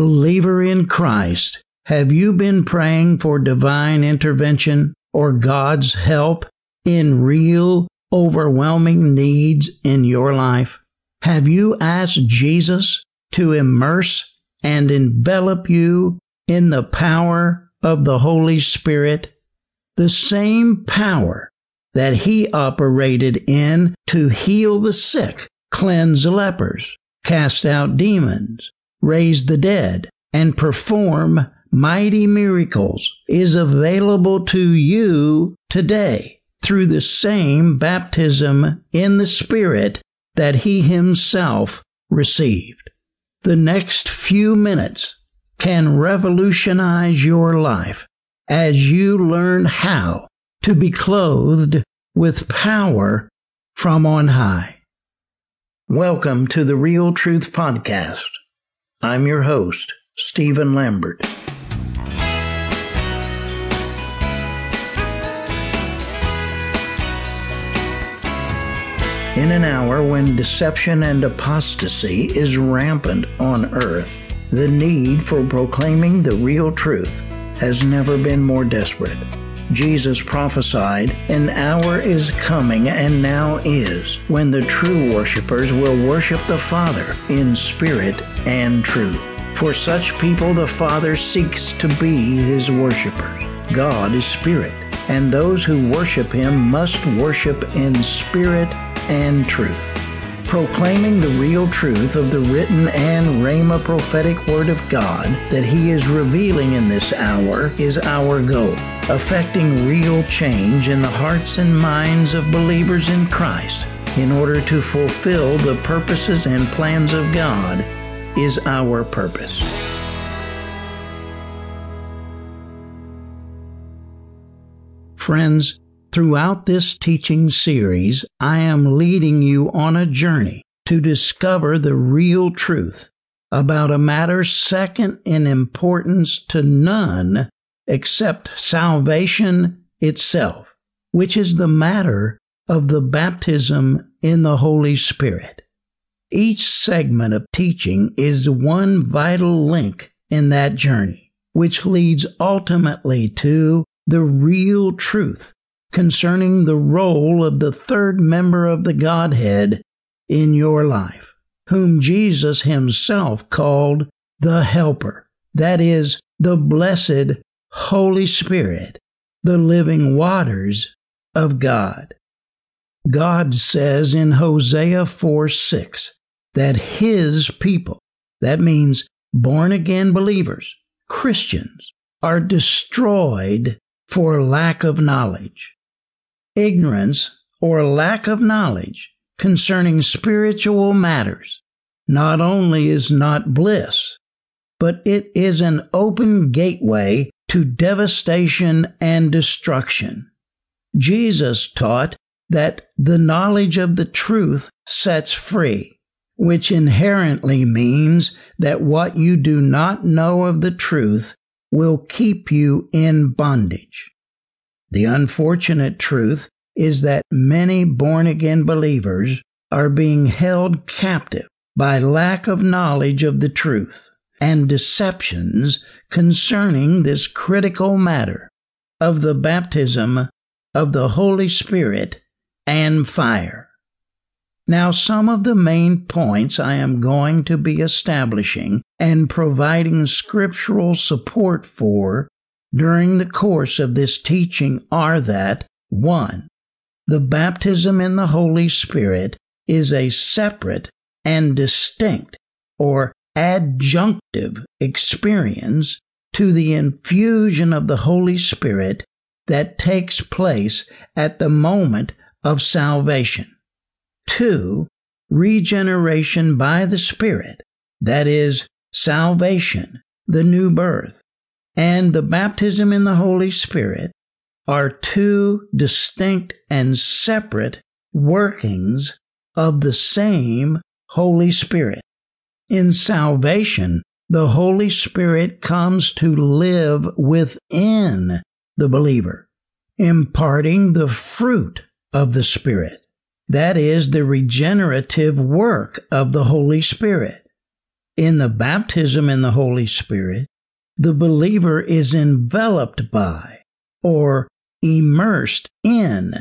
Believer in Christ, have you been praying for divine intervention or God's help in real, overwhelming needs in your life? Have you asked Jesus to immerse and envelop you in the power of the Holy Spirit? The same power that He operated in to heal the sick, cleanse lepers, cast out demons, raise the dead, and perform mighty miracles is available to you today through the same baptism in the Spirit that He Himself received. The next few minutes can revolutionize your life as you learn how to be clothed with power from on high. Welcome to the Real Truth Podcast. I'm your host, Stephen Lambert. In an hour when deception and apostasy is rampant on earth, the need for proclaiming the real truth has never been more desperate. Jesus prophesied, An hour is coming and now is when the true worshippers will worship the Father in spirit and truth. For such people, the Father seeks to be his worshippers. God is spirit, and those who worship him must worship in spirit and truth. Proclaiming the real truth of the written and Rhema prophetic word of God that He is revealing in this hour is our goal. Affecting real change in the hearts and minds of believers in Christ in order to fulfill the purposes and plans of God is our purpose. Friends, Throughout this teaching series, I am leading you on a journey to discover the real truth about a matter second in importance to none except salvation itself, which is the matter of the baptism in the Holy Spirit. Each segment of teaching is one vital link in that journey, which leads ultimately to the real truth concerning the role of the third member of the Godhead in your life, whom Jesus himself called the Helper. That is, the blessed Holy Spirit, the living waters of God. God says in Hosea 4 6 that his people, that means born again believers, Christians, are destroyed for lack of knowledge ignorance or lack of knowledge concerning spiritual matters not only is not bliss, but it is an open gateway to devastation and destruction. Jesus taught that the knowledge of the truth sets free, which inherently means that what you do not know of the truth will keep you in bondage. The unfortunate truth is that many born again believers are being held captive by lack of knowledge of the truth and deceptions concerning this critical matter of the baptism of the Holy Spirit and fire. Now, some of the main points I am going to be establishing and providing scriptural support for during the course of this teaching are that 1. The baptism in the Holy Spirit is a separate and distinct or adjunctive experience to the infusion of the Holy Spirit that takes place at the moment of salvation. 2. Regeneration by the Spirit, that is, salvation, the new birth, and the baptism in the Holy Spirit are two distinct and separate workings of the same Holy Spirit. In salvation, the Holy Spirit comes to live within the believer, imparting the fruit of the Spirit. That is the regenerative work of the Holy Spirit. In the baptism in the Holy Spirit, the believer is enveloped by or immersed in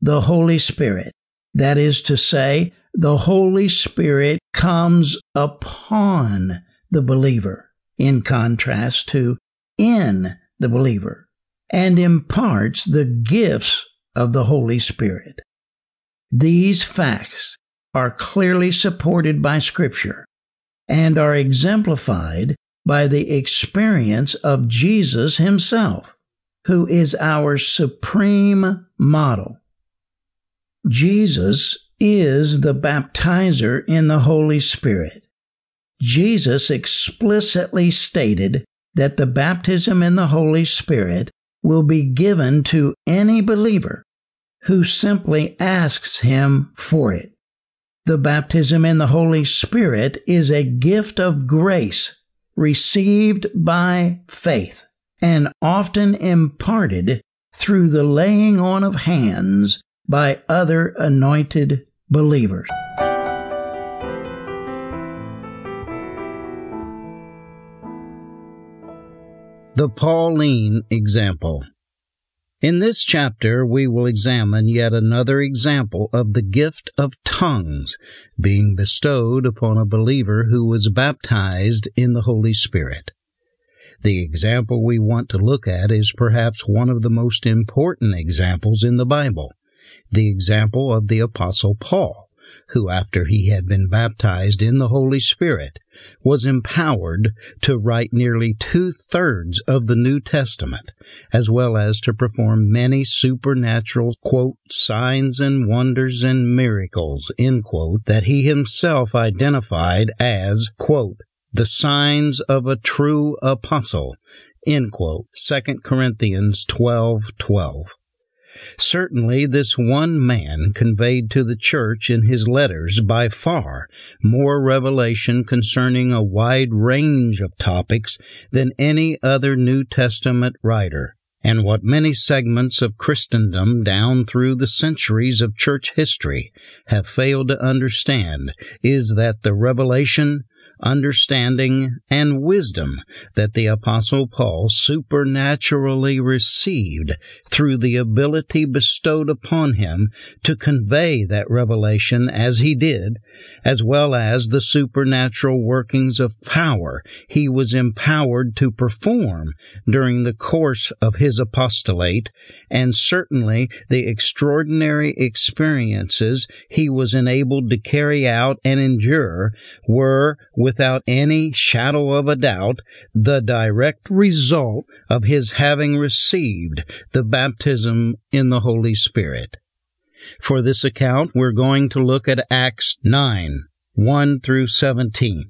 the Holy Spirit. That is to say, the Holy Spirit comes upon the believer, in contrast to in the believer, and imparts the gifts of the Holy Spirit. These facts are clearly supported by Scripture and are exemplified by the experience of Jesus himself, who is our supreme model. Jesus is the baptizer in the Holy Spirit. Jesus explicitly stated that the baptism in the Holy Spirit will be given to any believer who simply asks him for it. The baptism in the Holy Spirit is a gift of grace received by faith and often imparted through the laying on of hands by other anointed believers. The Pauline Example in this chapter, we will examine yet another example of the gift of tongues being bestowed upon a believer who was baptized in the Holy Spirit. The example we want to look at is perhaps one of the most important examples in the Bible, the example of the Apostle Paul who, after he had been baptized in the Holy Spirit, was empowered to write nearly two thirds of the New Testament, as well as to perform many supernatural, quote, signs and wonders and miracles, end quote, that he himself identified as, quote, the signs of a true apostle, end quote, 2 Corinthians 12, 12. Certainly, this one man conveyed to the church in his letters by far more revelation concerning a wide range of topics than any other New Testament writer. And what many segments of Christendom down through the centuries of church history have failed to understand is that the revelation understanding, and wisdom that the Apostle Paul supernaturally received through the ability bestowed upon him to convey that revelation as he did, as well as the supernatural workings of power he was empowered to perform during the course of his apostolate, and certainly the extraordinary experiences he was enabled to carry out and endure were, without any shadow of a doubt, the direct result of his having received the baptism in the Holy Spirit. For this account, we're going to look at Acts 9, 1 through 17.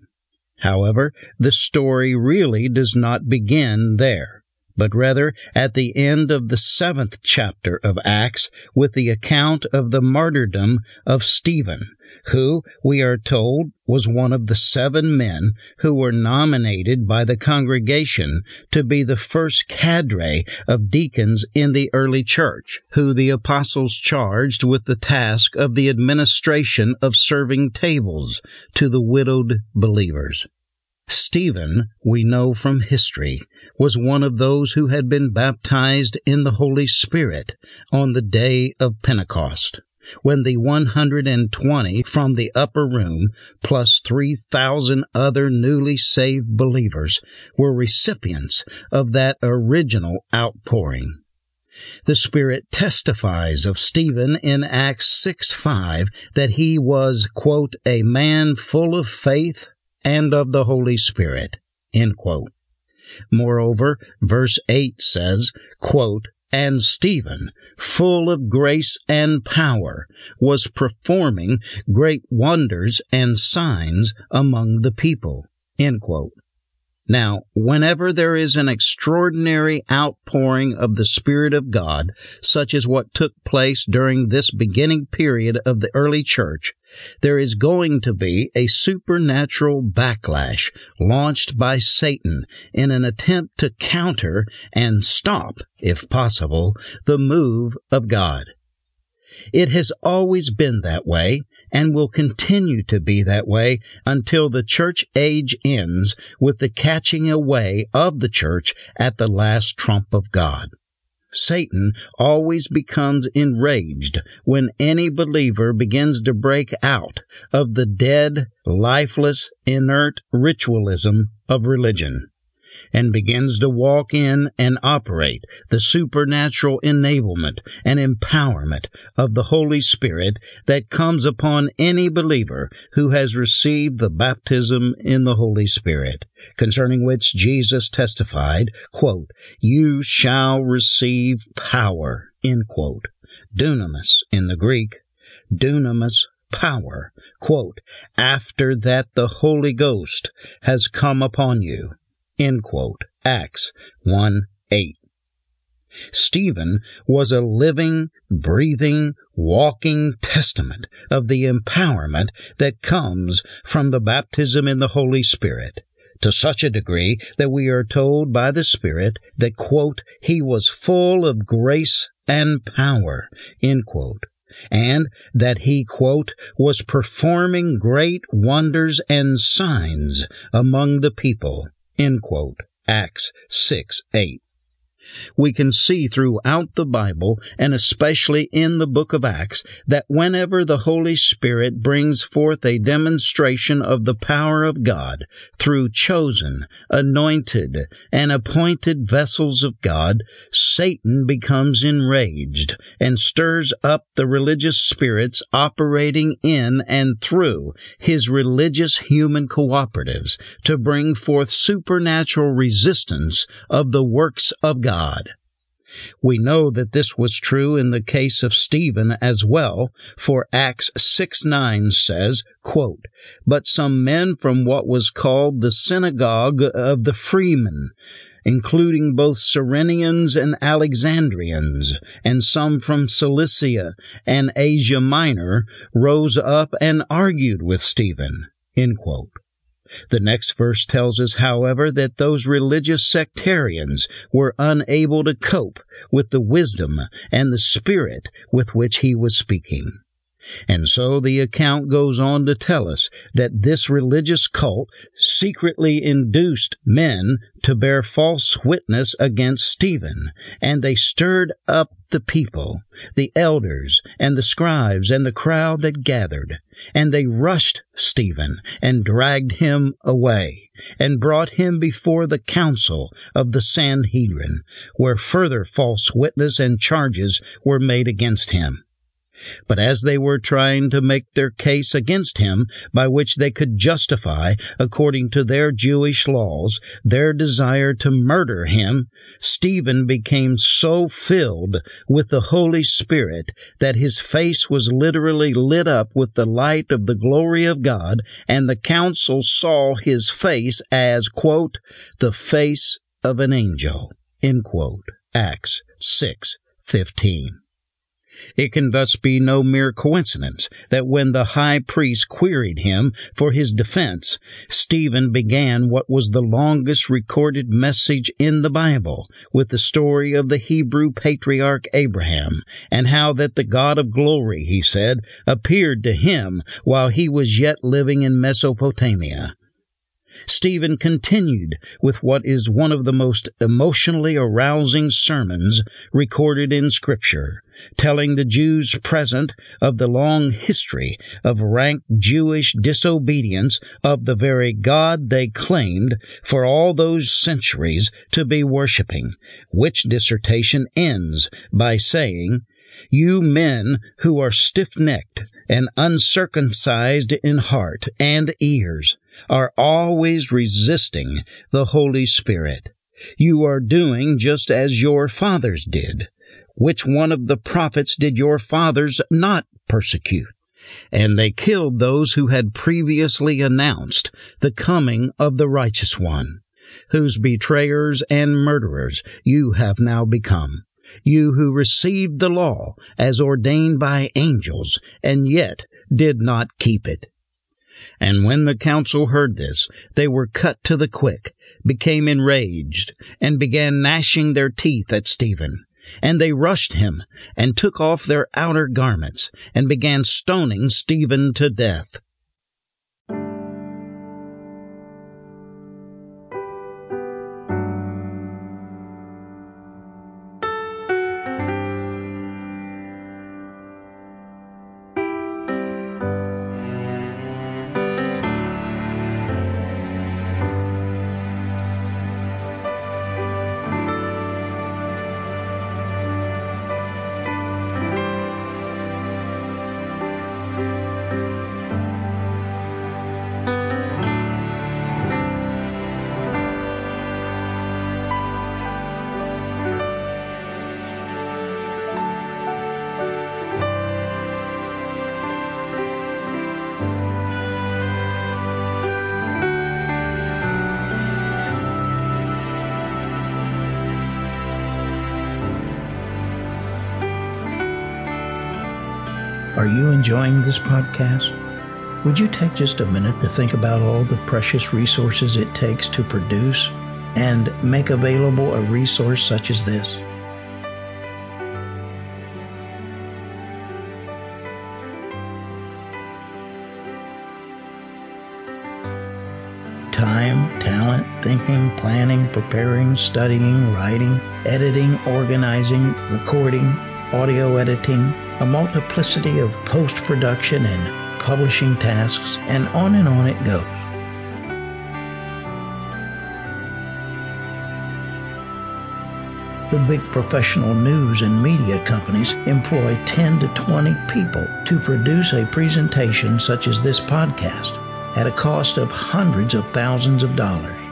However, the story really does not begin there, but rather at the end of the seventh chapter of Acts with the account of the martyrdom of Stephen who, we are told, was one of the seven men who were nominated by the congregation to be the first cadre of deacons in the early church, who the apostles charged with the task of the administration of serving tables to the widowed believers. Stephen, we know from history, was one of those who had been baptized in the Holy Spirit on the day of Pentecost when the 120 from the upper room, plus 3,000 other newly saved believers, were recipients of that original outpouring. The Spirit testifies of Stephen in Acts 6 5 that he was, quote, a man full of faith and of the Holy Spirit. Moreover, verse 8 says, quote, and Stephen, full of grace and power, was performing great wonders and signs among the people. Now, whenever there is an extraordinary outpouring of the Spirit of God, such as what took place during this beginning period of the early church, there is going to be a supernatural backlash launched by Satan in an attempt to counter and stop, if possible, the move of God. It has always been that way, and will continue to be that way until the church age ends with the catching away of the church at the last trump of God. Satan always becomes enraged when any believer begins to break out of the dead, lifeless, inert ritualism of religion and begins to walk in and operate the supernatural enablement and empowerment of the Holy Spirit that comes upon any believer who has received the baptism in the Holy Spirit, concerning which Jesus testified, quote, You shall receive power, end quote. Dunamis in the Greek, dunamis power, quote, after that the Holy Ghost has come upon you. End quote. Acts 1 8. Stephen was a living, breathing, walking testament of the empowerment that comes from the baptism in the Holy Spirit, to such a degree that we are told by the Spirit that, quote, he was full of grace and power, end quote, and that he, quote, was performing great wonders and signs among the people, End quote. Acts 6 8 we can see throughout the Bible, and especially in the book of Acts, that whenever the Holy Spirit brings forth a demonstration of the power of God through chosen, anointed, and appointed vessels of God, Satan becomes enraged and stirs up the religious spirits operating in and through his religious human cooperatives to bring forth supernatural resistance of the works of God. God. We know that this was true in the case of Stephen as well, for Acts 6 9 says, quote, But some men from what was called the synagogue of the freemen, including both Cyrenians and Alexandrians, and some from Cilicia and Asia Minor, rose up and argued with Stephen. The next verse tells us, however, that those religious sectarians were unable to cope with the wisdom and the spirit with which he was speaking. And so the account goes on to tell us that this religious cult secretly induced men to bear false witness against Stephen, and they stirred up the people, the elders, and the scribes, and the crowd that gathered. And they rushed Stephen, and dragged him away, and brought him before the council of the Sanhedrin, where further false witness and charges were made against him. But as they were trying to make their case against him, by which they could justify, according to their Jewish laws, their desire to murder him, Stephen became so filled with the Holy Spirit that his face was literally lit up with the light of the glory of God, and the council saw his face as, quote, the face of an angel, end quote. Acts 6 15. It can thus be no mere coincidence that when the high priest queried him for his defense, Stephen began what was the longest recorded message in the Bible with the story of the Hebrew patriarch Abraham, and how that the God of glory, he said, appeared to him while he was yet living in Mesopotamia. Stephen continued with what is one of the most emotionally arousing sermons recorded in Scripture, telling the Jews present of the long history of rank Jewish disobedience of the very God they claimed for all those centuries to be worshiping, which dissertation ends by saying, You men who are stiff necked and uncircumcised in heart and ears, are always resisting the Holy Spirit. You are doing just as your fathers did. Which one of the prophets did your fathers not persecute? And they killed those who had previously announced the coming of the righteous one, whose betrayers and murderers you have now become. You who received the law as ordained by angels, and yet did not keep it. And when the council heard this, they were cut to the quick, became enraged, and began gnashing their teeth at Stephen. And they rushed him, and took off their outer garments, and began stoning Stephen to death. Are you enjoying this podcast? Would you take just a minute to think about all the precious resources it takes to produce and make available a resource such as this? Time, talent, thinking, planning, preparing, studying, writing, editing, organizing, recording, audio editing, a multiplicity of post production and publishing tasks, and on and on it goes. The big professional news and media companies employ 10 to 20 people to produce a presentation such as this podcast at a cost of hundreds of thousands of dollars.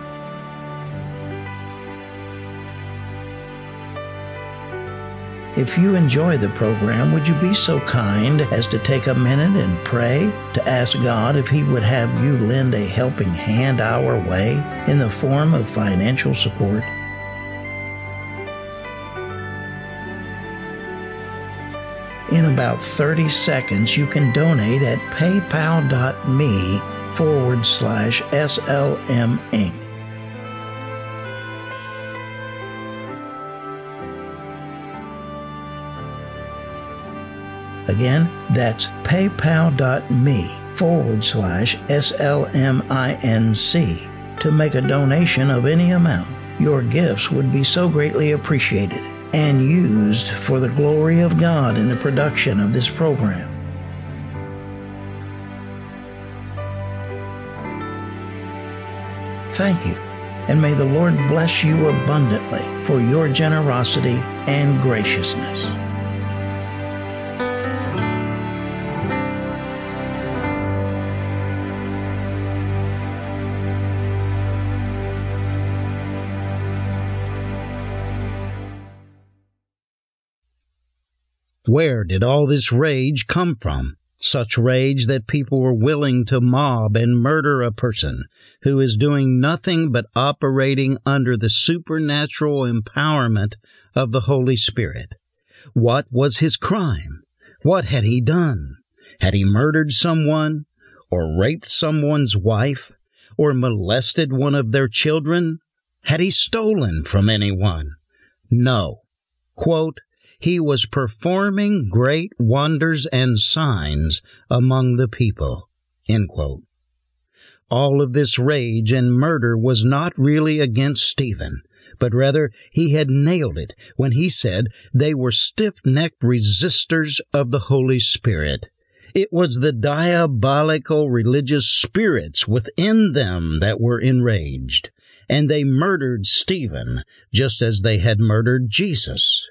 If you enjoy the program, would you be so kind as to take a minute and pray to ask God if He would have you lend a helping hand our way in the form of financial support? In about 30 seconds, you can donate at paypal.me forward slash SLM Inc. Again, that's paypal.me forward slash SLMINC to make a donation of any amount. Your gifts would be so greatly appreciated and used for the glory of God in the production of this program. Thank you, and may the Lord bless you abundantly for your generosity and graciousness. Where did all this rage come from? Such rage that people were willing to mob and murder a person who is doing nothing but operating under the supernatural empowerment of the Holy Spirit. What was his crime? What had he done? Had he murdered someone, or raped someone's wife, or molested one of their children? Had he stolen from anyone? No. Quote, he was performing great wonders and signs among the people. All of this rage and murder was not really against Stephen, but rather he had nailed it when he said they were stiff necked resistors of the Holy Spirit. It was the diabolical religious spirits within them that were enraged, and they murdered Stephen just as they had murdered Jesus.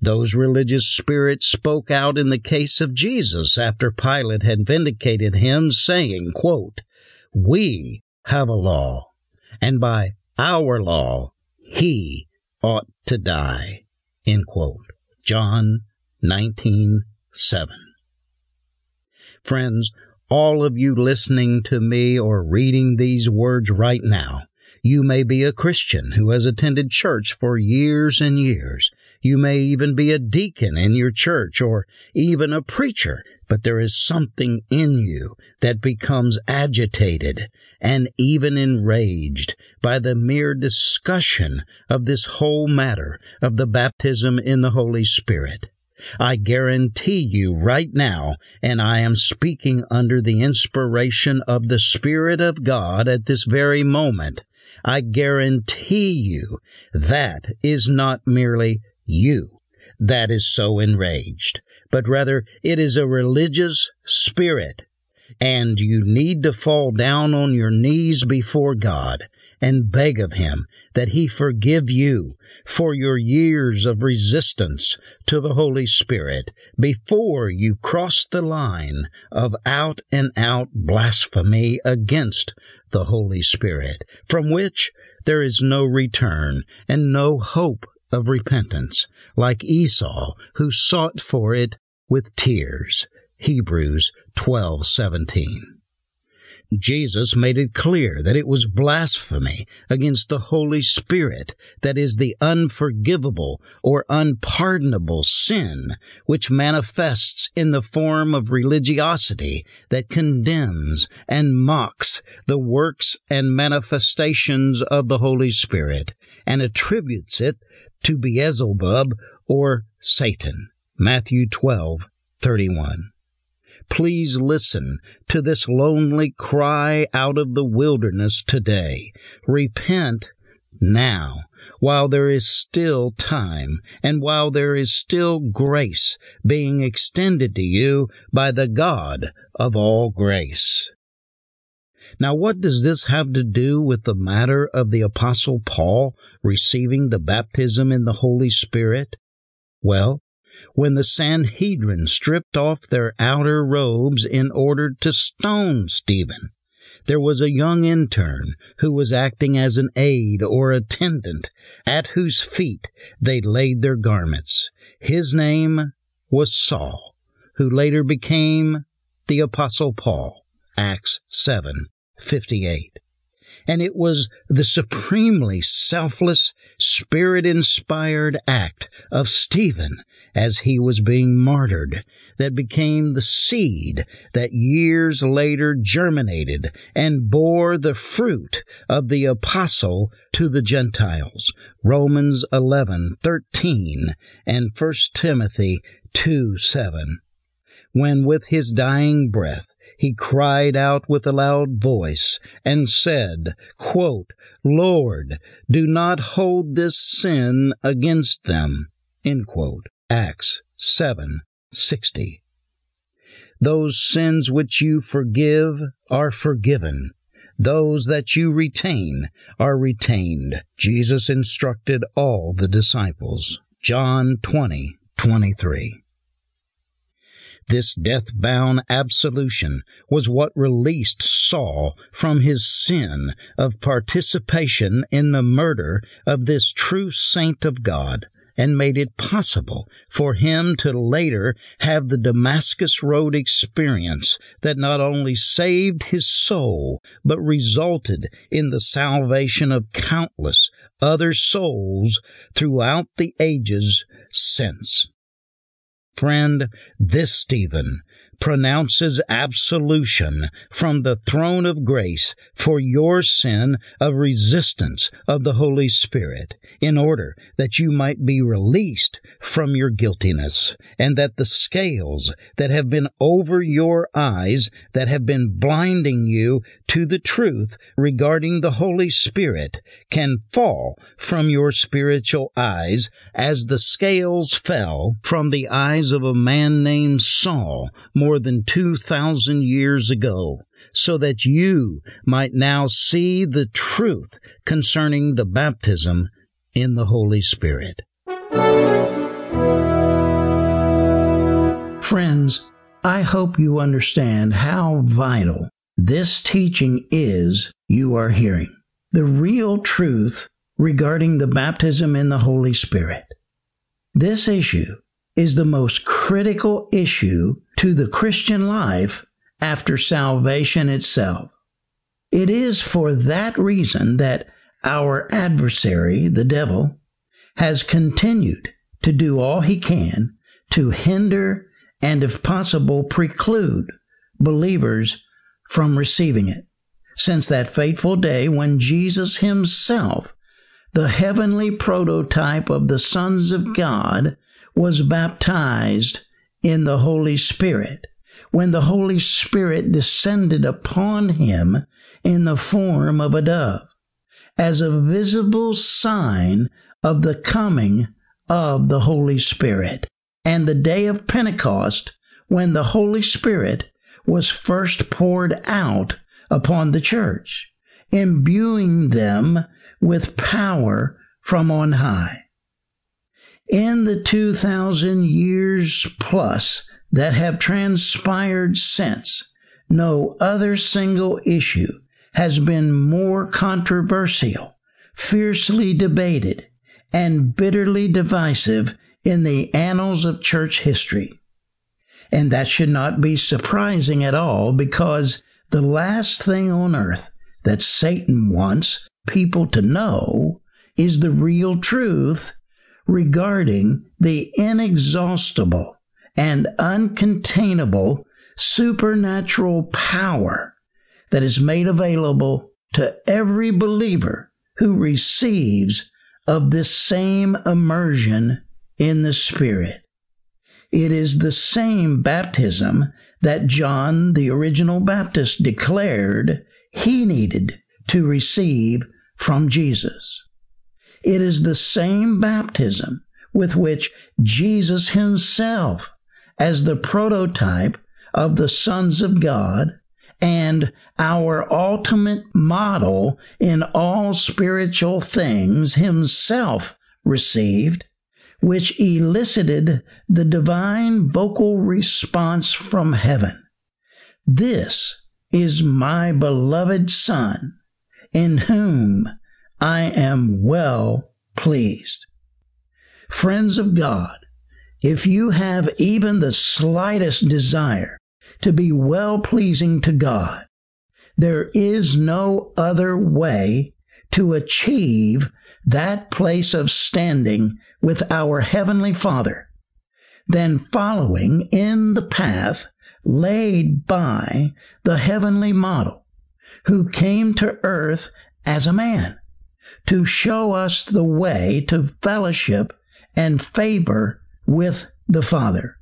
Those religious spirits spoke out in the case of Jesus after Pilate had vindicated him, saying, quote, We have a law, and by our law he ought to die. End quote. John 19, 7. Friends, all of you listening to me or reading these words right now, you may be a Christian who has attended church for years and years. You may even be a deacon in your church or even a preacher but there is something in you that becomes agitated and even enraged by the mere discussion of this whole matter of the baptism in the Holy Spirit. I guarantee you right now, and I am speaking under the inspiration of the Spirit of God at this very moment, I guarantee you that is not merely you that is so enraged, but rather it is a religious spirit. And you need to fall down on your knees before God and beg of Him that He forgive you for your years of resistance to the Holy Spirit before you cross the line of out and out blasphemy against the Holy Spirit, from which there is no return and no hope of repentance, like Esau, who sought for it with tears. Hebrews 12:17. Jesus made it clear that it was blasphemy against the Holy Spirit that is the unforgivable or unpardonable sin which manifests in the form of religiosity that condemns and mocks the works and manifestations of the Holy Spirit and attributes it to Beelzebub or Satan. Matthew 12:31 please listen to this lonely cry out of the wilderness today. Repent now while there is still time and while there is still grace being extended to you by the God of all grace. Now, what does this have to do with the matter of the Apostle Paul receiving the baptism in the Holy Spirit? Well, when the Sanhedrin stripped off their outer robes in order to stone Stephen. There was a young intern who was acting as an aide or attendant, at whose feet they laid their garments. His name was Saul, who later became the Apostle Paul. Acts 7 58 and it was the supremely selfless, spirit inspired act of Stephen as he was being martyred that became the seed that years later germinated and bore the fruit of the apostle to the Gentiles. Romans 11:13 and 1 Timothy 2:7. When with his dying breath he cried out with a loud voice and said, quote, Lord, do not hold this sin against them. Acts 7 60. Those sins which you forgive are forgiven. Those that you retain are retained. Jesus instructed all the disciples. John 20, 23. This death bound absolution was what released Saul from his sin of participation in the murder of this true saint of God and made it possible for him to later have the Damascus Road experience that not only saved his soul, but resulted in the salvation of countless other souls throughout the ages since. Friend, this Stephen pronounces absolution from the throne of grace for your sin of resistance of the Holy Spirit, in order that you might be released from your guiltiness, and that the scales that have been over your eyes, that have been blinding you to the truth regarding the Holy Spirit, can fall from your spiritual eyes as the scales fell from the eyes of a man named Saul more than 2,000 years ago, so that you might now see the truth concerning the baptism in the Holy Spirit. Friends, I hope you understand how vital this teaching is you are hearing. The real truth regarding the baptism in the Holy Spirit. This issue is the most critical issue to the Christian life after salvation itself. It is for that reason that our adversary, the devil, has continued to do all he can to hinder and if possible preclude believers from receiving it. Since that fateful day when Jesus himself, the heavenly prototype of the sons of God, was baptized in the Holy Spirit, when the Holy Spirit descended upon him in the form of a dove, as a visible sign of the coming of the Holy Spirit, and the day of Pentecost, when the Holy Spirit was first poured out upon the church, imbuing them with power from on high. In the 2,000 years plus that have transpired since, no other single issue has been more controversial, fiercely debated, and bitterly divisive in the annals of church history. And that should not be surprising at all because the last thing on earth that Satan wants people to know is the real truth regarding the inexhaustible and uncontainable supernatural power that is made available to every believer who receives of this same immersion in the Spirit. It is the same baptism that John, the original Baptist, declared he needed to receive from Jesus. It is the same baptism with which Jesus himself, as the prototype of the sons of God and our ultimate model in all spiritual things, himself received which elicited the divine vocal response from heaven. This is my beloved Son, in whom I am well pleased. Friends of God, if you have even the slightest desire to be well pleasing to God, there is no other way to achieve that place of standing with our Heavenly Father than following in the path laid by the heavenly model who came to earth as a man to show us the way to fellowship and favor with the Father,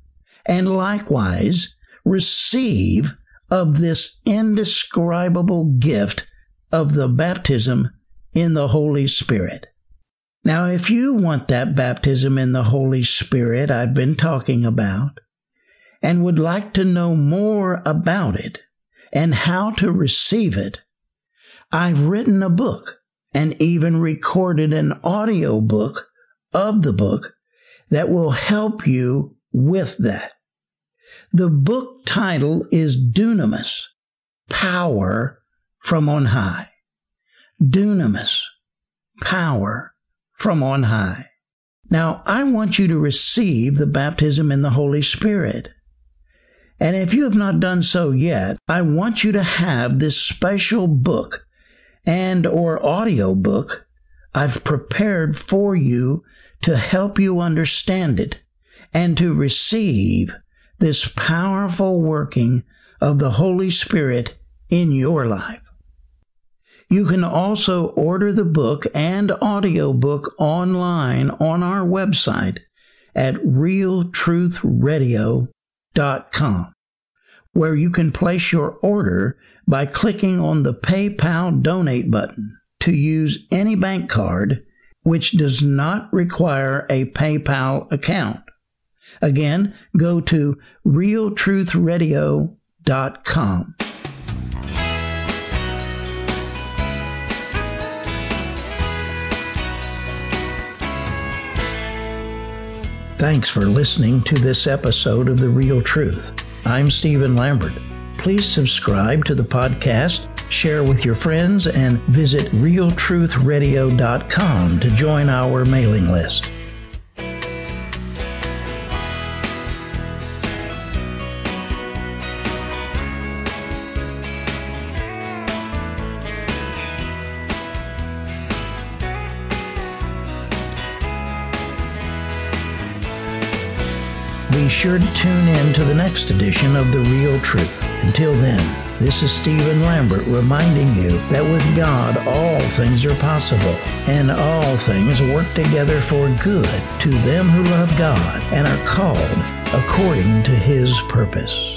and likewise receive of this indescribable gift of the baptism in the Holy Spirit. Now, if you want that baptism in the Holy Spirit I've been talking about, and would like to know more about it and how to receive it, I've written a book and even recorded an audio book of the book that will help you with that. The book title is Dunamis, Power from on High. Dunamis, Power from on high. Now, I want you to receive the baptism in the Holy Spirit. And if you have not done so yet, I want you to have this special book and or audio book I've prepared for you to help you understand it and to receive this powerful working of the Holy Spirit in your life. You can also order the book and audiobook online on our website at realtruthradio.com, where you can place your order by clicking on the PayPal donate button to use any bank card which does not require a PayPal account. Again, go to realtruthradio.com. Thanks for listening to this episode of The Real Truth. I'm Stephen Lambert. Please subscribe to the podcast, share with your friends, and visit realtruthradio.com to join our mailing list. Be sure to tune in to the next edition of The Real Truth. Until then, this is Stephen Lambert reminding you that with God all things are possible, and all things work together for good to them who love God and are called according to his purpose.